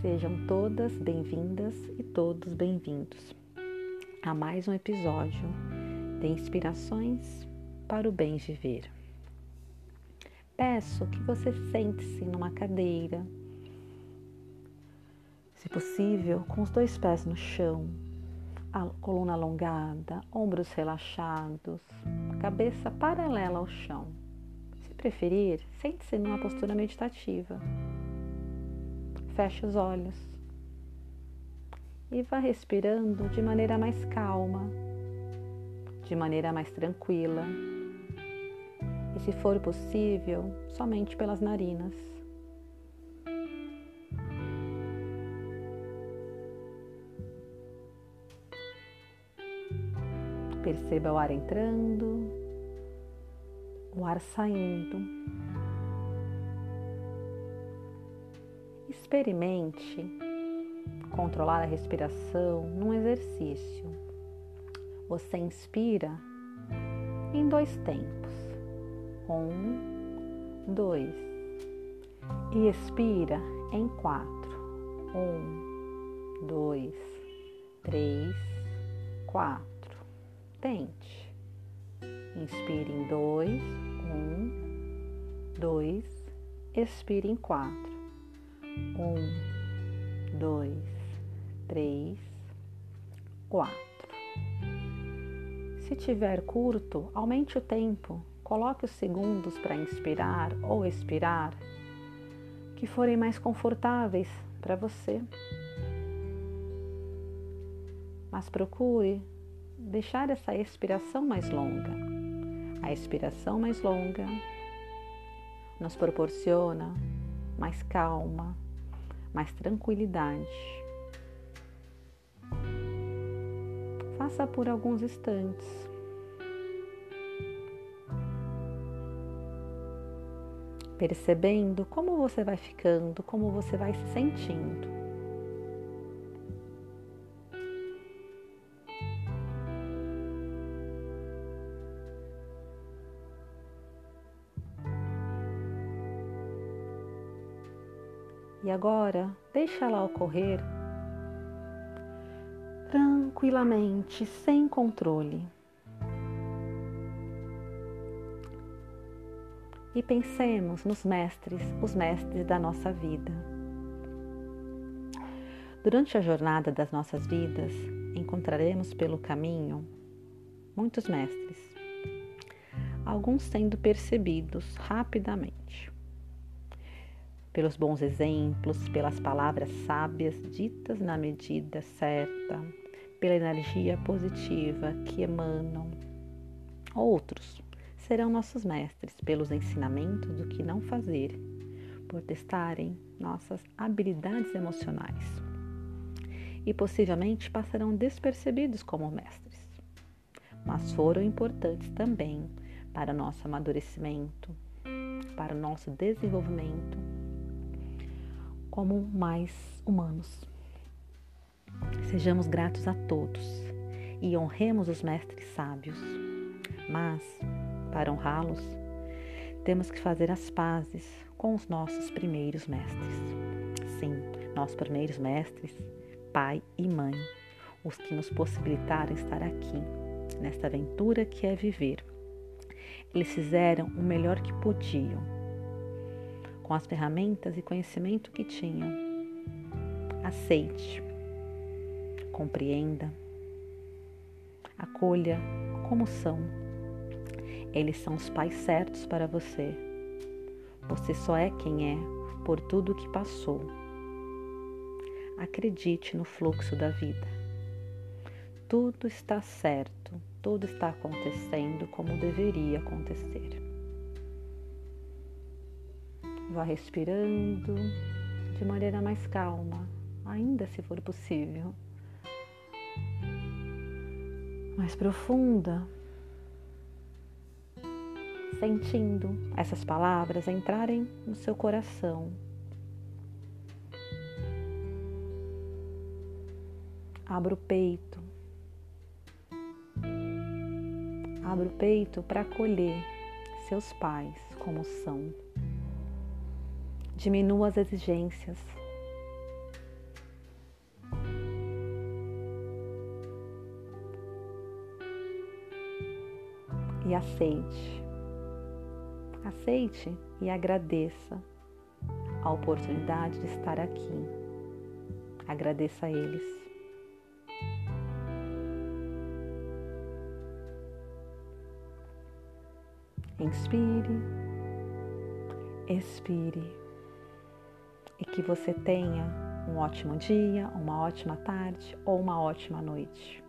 Sejam todas bem-vindas e todos bem-vindos a mais um episódio de Inspirações para o Bem Viver. Peço que você sente-se numa cadeira, se possível, com os dois pés no chão, a coluna alongada, ombros relaxados, cabeça paralela ao chão. Se preferir, sente-se numa postura meditativa feche os olhos e vá respirando de maneira mais calma, de maneira mais tranquila. E se for possível, somente pelas narinas. Perceba o ar entrando, o ar saindo. Experimente controlar a respiração num exercício. Você inspira em dois tempos. Um, dois. E expira em quatro. Um, dois, três, quatro. Tente. Inspire em dois. Um, dois. Expire em quatro. Um, dois, três, quatro. Se tiver curto, aumente o tempo. Coloque os segundos para inspirar ou expirar que forem mais confortáveis para você. Mas procure deixar essa expiração mais longa. A expiração mais longa nos proporciona mais calma, mais tranquilidade. Faça por alguns instantes. Percebendo como você vai ficando, como você vai se sentindo. E agora, deixa ela ocorrer tranquilamente, sem controle. E pensemos nos mestres, os mestres da nossa vida. Durante a jornada das nossas vidas, encontraremos pelo caminho muitos mestres, alguns sendo percebidos rapidamente pelos bons exemplos, pelas palavras sábias ditas na medida certa, pela energia positiva que emanam. Outros serão nossos mestres pelos ensinamentos do que não fazer, por testarem nossas habilidades emocionais. E possivelmente passarão despercebidos como mestres, mas foram importantes também para nosso amadurecimento, para o nosso desenvolvimento como mais humanos. Sejamos gratos a todos e honremos os mestres sábios. Mas, para honrá-los, temos que fazer as pazes com os nossos primeiros mestres. Sim, nossos primeiros mestres, pai e mãe, os que nos possibilitaram estar aqui, nesta aventura que é viver. Eles fizeram o melhor que podiam com as ferramentas e conhecimento que tinham. Aceite, compreenda, acolha como são. Eles são os pais certos para você. Você só é quem é por tudo que passou. Acredite no fluxo da vida. Tudo está certo, tudo está acontecendo como deveria acontecer. Vá respirando de maneira mais calma, ainda se for possível. Mais profunda, sentindo essas palavras entrarem no seu coração. Abra o peito. Abra o peito para acolher seus pais como são diminua as exigências. E aceite. Aceite e agradeça a oportunidade de estar aqui. Agradeça a eles. Inspire, expire e que você tenha um ótimo dia, uma ótima tarde ou uma ótima noite.